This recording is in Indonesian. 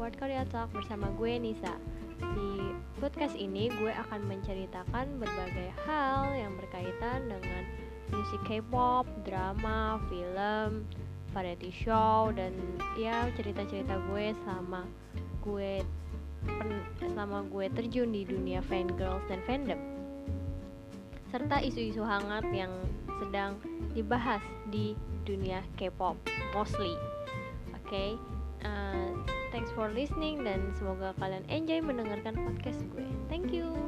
Awkward Korea Talk bersama gue Nisa. Di podcast ini gue akan menceritakan berbagai hal yang berkaitan dengan musik K-pop, drama, film, variety show dan ya cerita-cerita gue selama gue pen, selama gue terjun di dunia fangirls dan fandom serta isu-isu hangat yang sedang dibahas di dunia K-pop mostly. Oke, okay? For listening dan semoga kalian enjoy mendengarkan podcast gue. Thank you.